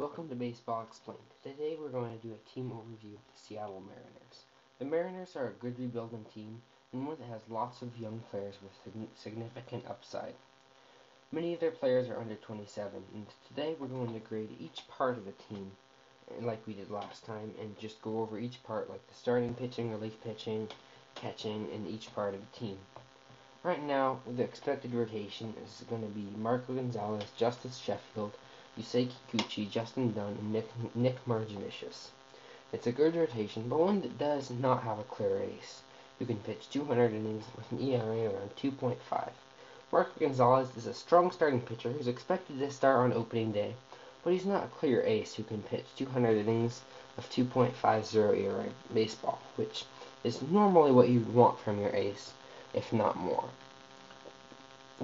Welcome to Baseball Explained. Today we're going to do a team overview of the Seattle Mariners. The Mariners are a good rebuilding team and one that has lots of young players with significant upside. Many of their players are under 27, and today we're going to grade each part of the team eh, like we did last time and just go over each part like the starting pitching, relief pitching, catching, and each part of the team. Right now, the expected rotation is going to be Marco Gonzalez, Justus Sheffield, Yusei Kikuchi, Justin Dunn, and Nick, Nick Margevicius. It's a good rotation, but one that does not have a clear ace, who can pitch 200 innings with an ERA around 2.5. Marco Gonzalez is a strong starting pitcher who's expected to start on opening day, but he's not a clear ace who can pitch 200 innings of 2.50 ERA baseball, which is normally what you'd want from your ace, if not more.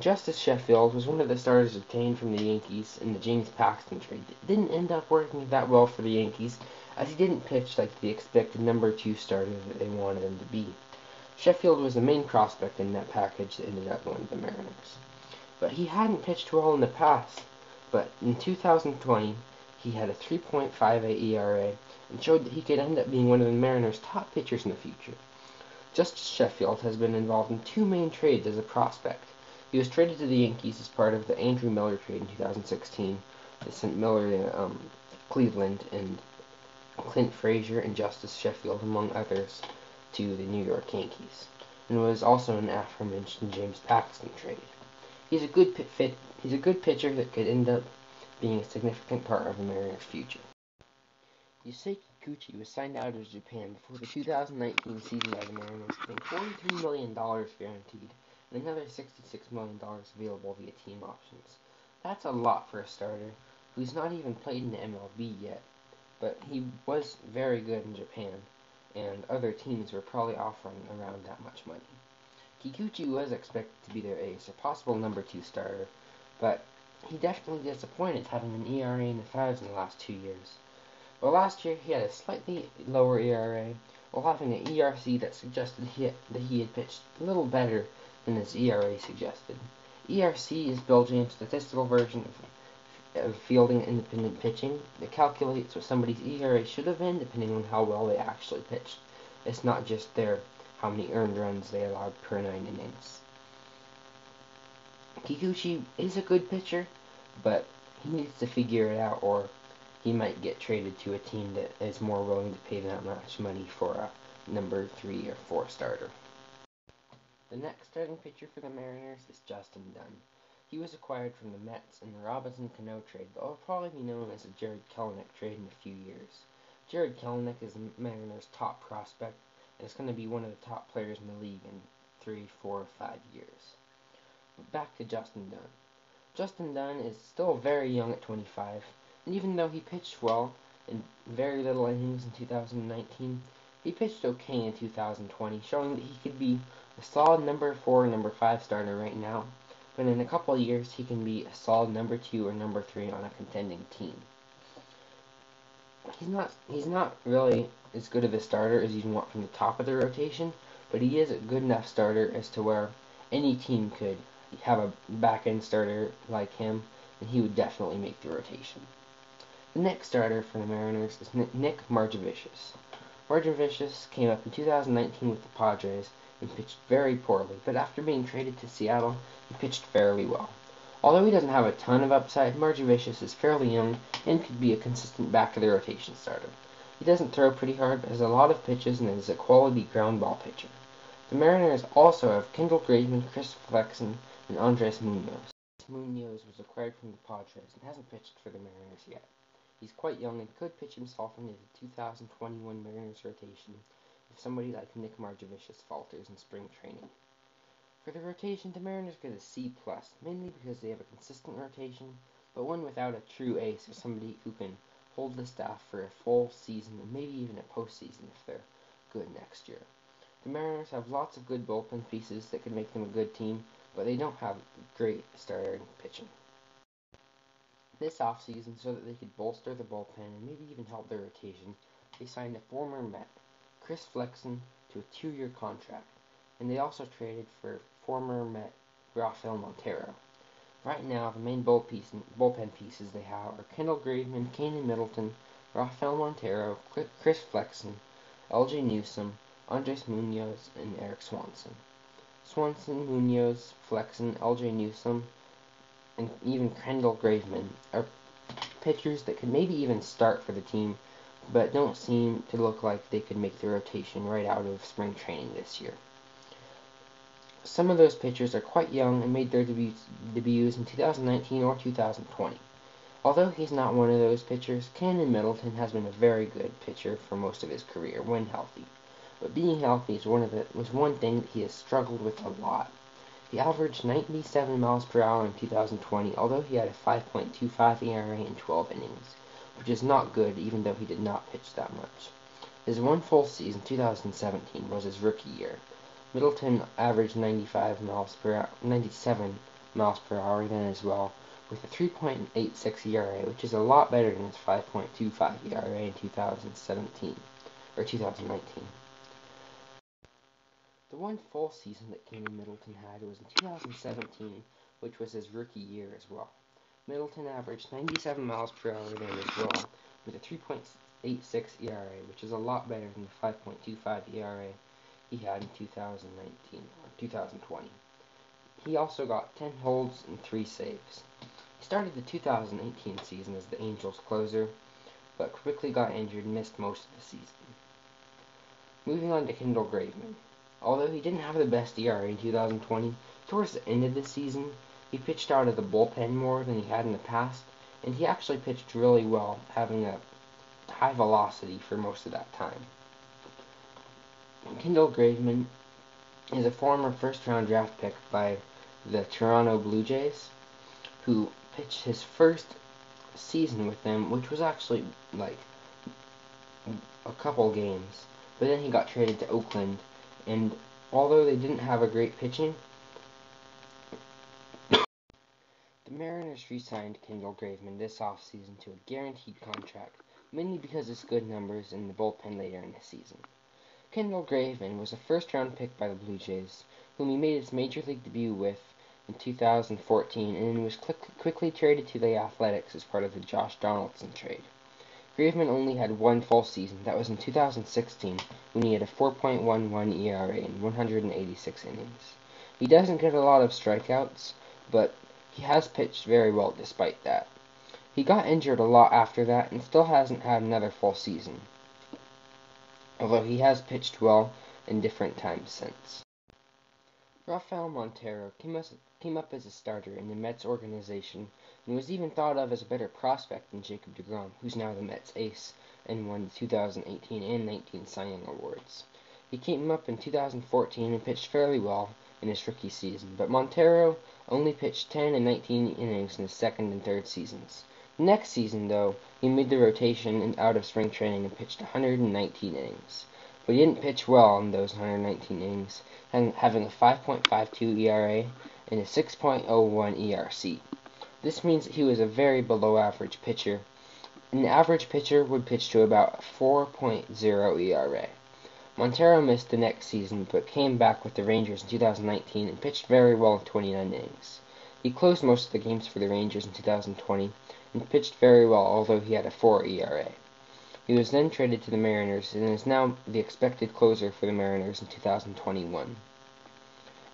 Justus Sheffield was one of the starters obtained from the Yankees in the James Paxton trade. It didn't end up working that well for the Yankees, as he didn't pitch like the expected number two starter that they wanted him to be. Sheffield was the main prospect in that package that ended up going to the Mariners. But he hadn't pitched well in the past. But in 2020, he had a 3.58 ERA and showed that he could end up being one of the Mariners' top pitchers in the future. Justus Sheffield has been involved in two main trades as a prospect. He was traded to the Yankees as part of the Andrew Miller trade in 2016. They sent Miller to um, Cleveland and Clint Frazier and Justus Sheffield, among others, to the New York Yankees, and was also an aforementioned James Paxton trade. He's a good fit. He's a good pitcher that could end up being a significant part of the Mariners' future. Yusei Kikuchi was signed out of Japan before the 2019 season by the Mariners, getting $43 million guaranteed and another $66 million available via team options. That's a lot for a starter who's not even played in the MLB yet, but he was very good in Japan, and other teams were probably offering around that much money. Kikuchi was expected to be their ace, a possible number two starter, but he definitely disappointed having an ERA in the fives in the last two years. Well, last year he had a slightly lower ERA, while having an ERC that suggested he had, that he had pitched a little better than his ERA suggested. ERC is James' statistical version of, of fielding independent pitching. It calculates what somebody's ERA should have been depending on how well they actually pitched. It's not just their how many earned runs they allowed per nine innings. Kikuchi is a good pitcher, but he needs to figure it out or he might get traded to a team that is more willing to pay that much money for a number three or four starter. The next starting pitcher for the Mariners is Justin Dunn. He was acquired from the Mets in the Robinson Cano trade, but will probably be known as the Jarred Kelenic trade in a few years. Jarred Kelenic is the Mariners' top prospect and is going to be one of the top players in the league in three, four, or five years. But back to Justin Dunn. Justin Dunn is still very young at 25, and even though he pitched well in very little innings in 2019, he pitched okay in 2020, showing that he could be a solid number 4 or number 5 starter right now, but in a couple of years he can be a solid number 2 or number 3 on a contending team. He's not he's not really as good of a starter as you'd want from the top of the rotation, but he is a good enough starter as to where any team could have a back end starter like him, and he would definitely make the rotation. The next starter for the Mariners is Nick Margevicius. Margevicius came up in 2019 with the Padres and pitched very poorly, but after being traded to Seattle, he pitched fairly well. Although he doesn't have a ton of upside, Margevicius is fairly young and could be a consistent back of the rotation starter. He doesn't throw pretty hard, but has a lot of pitches and is a quality ground ball pitcher. The Mariners also have Kendall Graveman, Chris Flexen, and Andres Munoz. Munoz was acquired from the Padres and hasn't pitched for the Mariners yet. He's quite young and could pitch himself into the 2021 Mariners rotation if somebody like Nick Margevicius falters in spring training. For the rotation, the Mariners get a C+, mainly because they have a consistent rotation, but one without a true ace or somebody who can hold the staff for a full season and maybe even a postseason if they're good next year. The Mariners have lots of good bullpen pieces that could make them a good team, but they don't have great starting pitching. This offseason, so that they could bolster the bullpen and maybe even help their rotation, they signed a former Met, Chris Flexen to a two-year contract, and they also traded for former Met Rafael Montero. Right now, the main bull piece, bullpen pieces they have are Kendall Graveman, Keynan Middleton, Rafael Montero, Chris Flexen, LJ Newsome, Andres Munoz, and Erik Swanson. Swanson, Munoz, Flexen, LJ Newsome, and even Kendall Graveman are pitchers that could maybe even start for the team, but don't seem to look like they could make the rotation right out of spring training this year. Some of those pitchers are quite young and made their debuts, debuts in 2019 or 2020. Although he's not one of those pitchers, Keynan Middleton has been a very good pitcher for most of his career when healthy. But being healthy is one of the, was one thing that he has struggled with a lot. He averaged 97 miles per hour in 2020, although he had a 5.25 ERA in 12 innings, which is not good even though he did not pitch that much. His one full season, 2017, was his rookie year. Middleton averaged 95 miles per hour, 97 miles per hour then as well, with a 3.86 ERA, which is a lot better than his 5.25 ERA in 2017 or 2019. The one full season that Keynan Middleton had was in 2017, which was his rookie year as well. Middleton averaged 97 miles per hour then as well, with a 3.86 ERA, which is a lot better than the 5.25 ERA he had in 2019 or 2020. He also got 10 holds and 3 saves. He started the 2018 season as the Angels closer, but quickly got injured and missed most of the season. Moving on to Kendall Graveman. Although he didn't have the best ERA in 2020, towards the end of the season, he pitched out of the bullpen more than he had in the past, and he actually pitched really well, having a high velocity for most of that time. Kendall Graveman is a former first round draft pick by the Toronto Blue Jays, who pitched his first season with them, which was actually like a couple games. But then he got traded to Oakland, and although they didn't have a great pitching, the Mariners re-signed Kendall Graveman this offseason to a guaranteed contract, mainly because of his good numbers in the bullpen later in the season. Kendall Graveman was a first-round pick by the Blue Jays, whom he made his major league debut with in 2014 and was quickly traded to the Athletics as part of the Josh Donaldson trade. Graveman only had one full season, that was in 2016, when he had a 4.11 ERA in 186 innings. He doesn't get a lot of strikeouts, but he has pitched very well despite that. He got injured a lot after that and still hasn't had another full season, although he has pitched well in different times since. Rafael Montero came, up as a starter in the Mets organization and was even thought of as a better prospect than Jacob DeGrom, who's now the Mets ace and won the 2018 and 19 Cy Young awards. He came up in 2014 and pitched fairly well in his rookie season, but Montero only pitched 10 and 19 innings in his second and third seasons. Next season, though, he made the rotation and out of spring training and pitched 119 innings he didn't pitch well in those 119 innings, having a 5.52 ERA and a 6.01 ERC. This means he was a very below average pitcher. An average pitcher would pitch to about 4.0 ERA. Montero missed the next season, but came back with the Rangers in 2019 and pitched very well in 29 innings. He closed most of the games for the Rangers in 2020 and pitched very well, although he had a 4 ERA. He was then traded to the Mariners and is now the expected closer for the Mariners in 2021.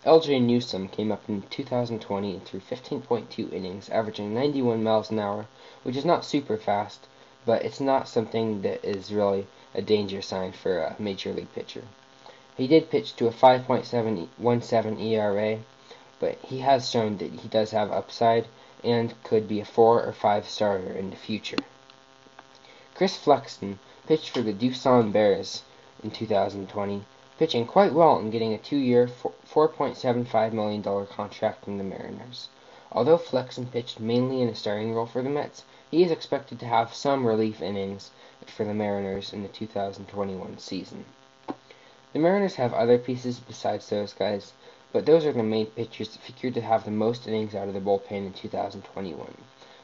LJ Newsome came up in 2020 and threw 15.2 innings, averaging 91 miles an hour, which is not super fast, but it's not something that is really a danger sign for a major league pitcher. He did pitch to a 5.17 ERA, but he has shown that he does have upside and could be a 4 or 5 starter in the future. Chris Flexen pitched for the Doosan Bears in 2020, pitching quite well and getting a two-year, $4.75 million contract from the Mariners. Although Flexen pitched mainly in a starting role for the Mets, he is expected to have some relief innings for the Mariners in the 2021 season. The Mariners have other pieces besides those guys, but those are the main pitchers figured to have the most innings out of the bullpen in 2021.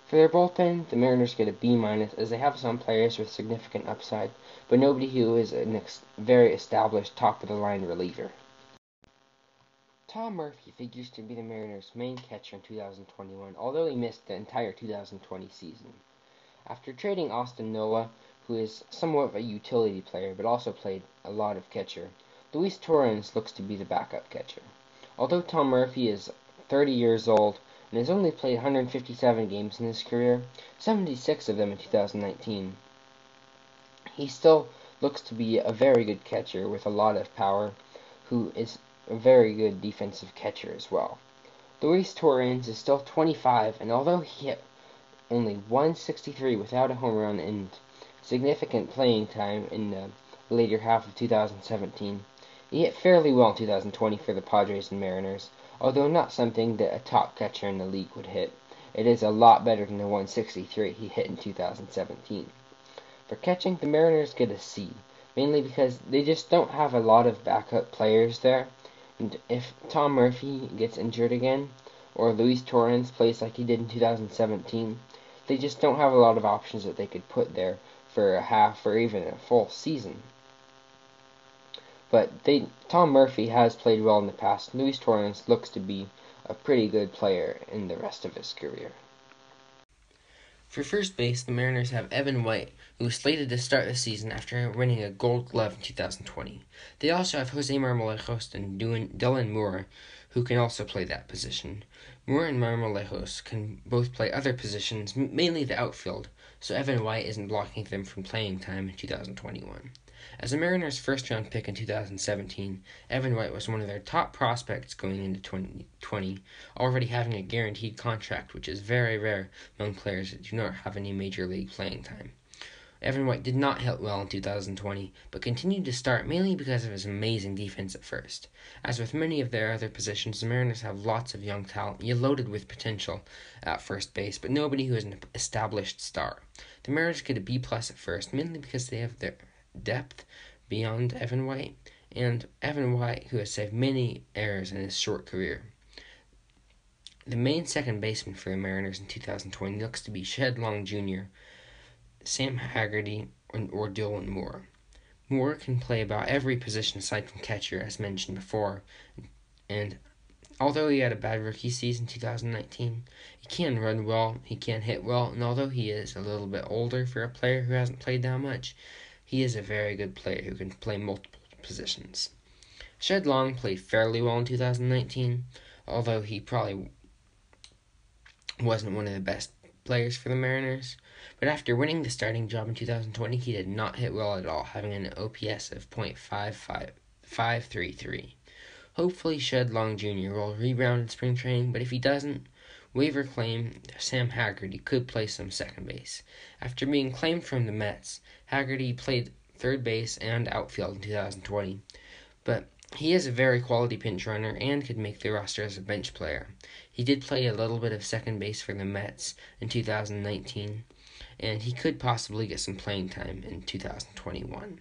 For their bullpen, the Mariners get a B minus as they have some players with significant upside, but nobody who is a very established top of the line reliever. Tom Murphy figures to be the Mariners' main catcher in 2021, although he missed the entire 2020 season. After trading Austin Nola, who is somewhat of a utility player but also played a lot of catcher, Luis Torrens looks to be the backup catcher. Although Tom Murphy is 30 years old and has only played 157 games in his career, 76 of them in 2019, he still looks to be a very good catcher with a lot of power, who is a very good defensive catcher as well. Luis Torrens is still 25, and although he hit only 163 without a home run and significant playing time in the later half of 2017, he hit fairly well in 2020 for the Padres and Mariners, although not something that a top catcher in the league would hit. It is a lot better than the 163 he hit in 2017. For catching, the Mariners get a C, mainly because they just don't have a lot of backup players there. And if Tom Murphy gets injured again, or Luis Torrens plays like he did in 2017, they just don't have a lot of options that they could put there for a half or even a full season. But they Tom Murphy has played well in the past. Luis Torrens looks to be a pretty good player in the rest of his career. For first base, the Mariners have Evan White, who was slated to start the season after winning a Gold Glove in 2020. They also have Jose Marmolejos and Dylan Moore, who can also play that position. Moore and Marmolejos can both play other positions, mainly the outfield, so Evan White isn't blocking them from playing time in 2021. As a Mariners first round pick in 2017, Evan White was one of their top prospects going into 2020, already having a guaranteed contract, which is very rare among players that do not have any major league playing time. Evan White did not hit well in 2020, but continued to start mainly because of his amazing defense at first. As with many of their other positions, the Mariners have lots of young talent, loaded with potential at first base, but nobody who is an established star. The Mariners get a B plus at first, mainly because they have their depth beyond Evan White, and Evan White, who has saved many errors in his short career. The main second baseman for the Mariners in 2020 looks to be Shed Long Jr., Sam Haggerty, or Dylan Moore. Moore can play about every position aside from catcher, as mentioned before, and although he had a bad rookie season 2019, he can run well, he can hit well, and although he is a little bit older for a player who hasn't played that much, he is a very good player who can play multiple positions. Shed Long played fairly well in 2019, although he probably wasn't one of the best players for the Mariners. But after winning the starting job in 2020, he did not hit well at all, having an OPS of .533. Hopefully, Shed Long Jr. will rebound in spring training, but if he doesn't, waiver claim Sam Haggerty could play some second base. After being claimed from the Mets, Haggerty played third base and outfield in 2020, but he is a very quality pinch runner and could make the roster as a bench player. He did play a little bit of second base for the Mets in 2019, and he could possibly get some playing time in 2021.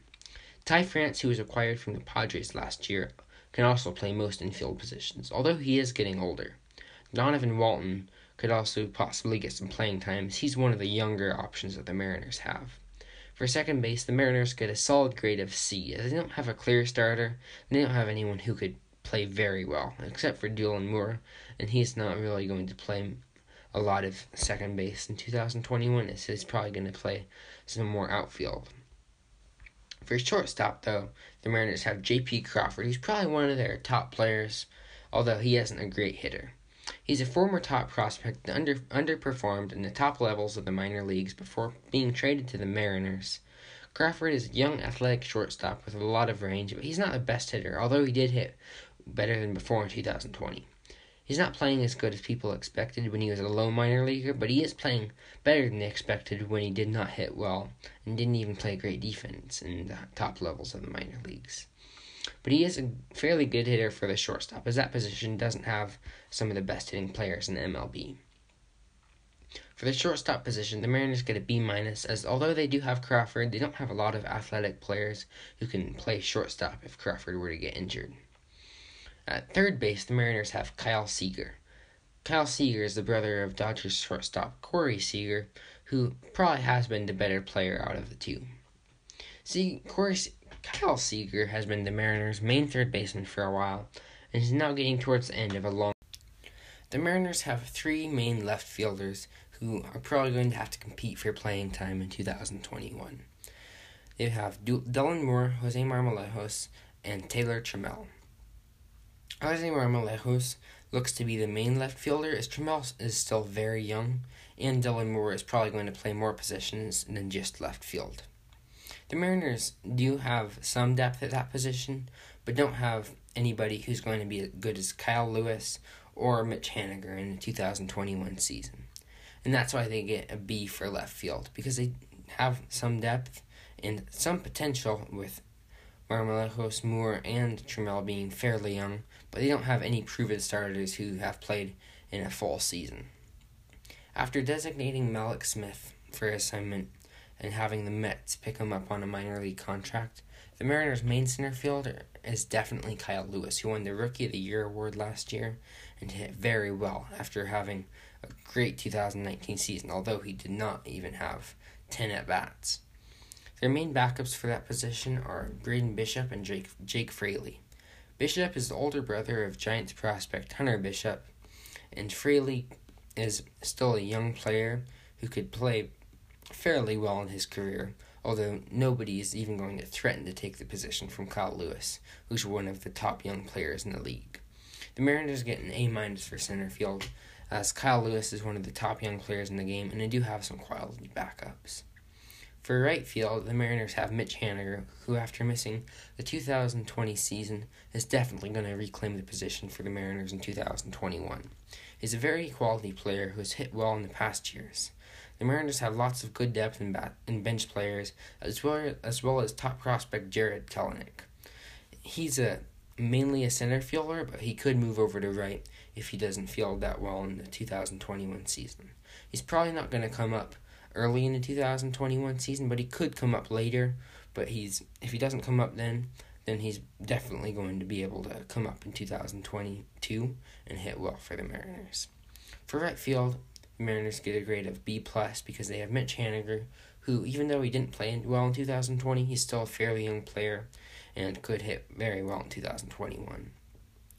Ty France, who was acquired from the Padres last year, can also play most infield positions, although he is getting older. Donovan Walton could also possibly get some playing time, he's one of the younger options that the Mariners have. For second base, the Mariners get a solid grade of C, as they don't have a clear starter, they don't have anyone who could play very well, except for Dylan Moore, and he's not really going to play a lot of second base in 2021, so he's probably going to play some more outfield. For shortstop, though, the Mariners have J.P. Crawford, who's probably one of their top players, although he isn't a great hitter. He's a former top prospect that under, underperformed in the top levels of the minor leagues before being traded to the Mariners. Crawford is a young, athletic shortstop with a lot of range, but he's not the best hitter, although he did hit better than before in 2020. He's not playing as good as people expected when he was a low minor leaguer, but he is playing better than they expected when he did not hit well and didn't even play great defense in the top levels of the minor leagues. But he is a fairly good hitter for the shortstop, as that position doesn't have some of the best hitting players in the MLB. For the shortstop position, the Mariners get a B minus, as although they do have Crawford, they don't have a lot of athletic players who can play shortstop if Crawford were to get injured. At third base, the Mariners have Kyle Seager. Kyle Seager is the brother of Dodgers shortstop Corey Seager, who probably has been the better player out of the two. See, Corey, Kyle Seager has been the Mariners' main third baseman for a while, and is now getting towards the end of a long. The Mariners have three main left fielders who are probably going to have to compete for playing time in 2021. They have Dylan Moore, Jose Marmolejos, and Taylor Trammell. Jose Marmolejos looks to be the main left fielder as Trammell is still very young, and Dylan Moore is probably going to play more positions than just left field. The Mariners do have some depth at that position, but don't have anybody who's going to be as good as Kyle Lewis or Mitch Haniger in the 2021 season. And that's why they get a B for left field, because they have some depth and some potential with Marmolejos, Moore, and Trammell being fairly young, but they don't have any proven starters who have played in a full season. After designating Mallex Smith for assignment and having the Mets pick him up on a minor league contract, the Mariners' main center fielder is definitely Kyle Lewis, who won the Rookie of the Year award last year and hit very well after having a great 2019 season, although he did not even have 10 at bats. Their main backups for that position are Braden Bishop and Jake, Jake Fraley. Bishop is the older brother of Giants prospect Hunter Bishop, and Fraley is still a young player who could play fairly well in his career, although nobody is even going to threaten to take the position from Kyle Lewis, who's one of the top young players in the league. The Mariners get an A minus for center field, as Kyle Lewis is one of the top young players in the game, and they do have some quality backups. For right field, the Mariners have Mitch Haniger, who, after missing the 2020 season, is definitely going to reclaim the position for the Mariners in 2021. He's a very quality player who has hit well in the past years. The Mariners have lots of good depth in, bat- in bench players, as well as well as top prospect Jarred Kelenic. He's a mainly a center fielder, but he could move over to right if he doesn't field that well in the 2021 season. He's probably not going to come up early in the 2021 season, but he could come up later. But he's if he doesn't come up then, then he's definitely going to be able to come up in 2022 and hit well for the Mariners. For right field, Mariners get a grade of B plus because they have Mitch Haniger, who even though he didn't play well in 2020, he's still a fairly young player and could hit very well in 2021.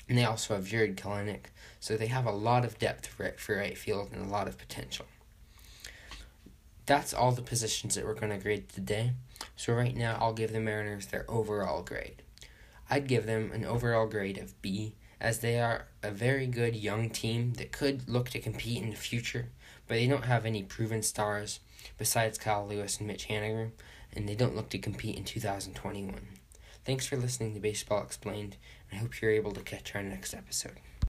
And they also have Jarred Kelenic, so they have a lot of depth for for right field and a lot of potential. That's all the positions that we're going to grade today. So right now, I'll give the Mariners their overall grade. I'd give them an overall grade of B as they are a very good young team that could look to compete in the future, but they don't have any proven stars besides Kyle Lewis and Mitch Haniger, and they don't look to compete in 2021. Thanks for listening to Baseball Explained, and I hope you're able to catch our next episode.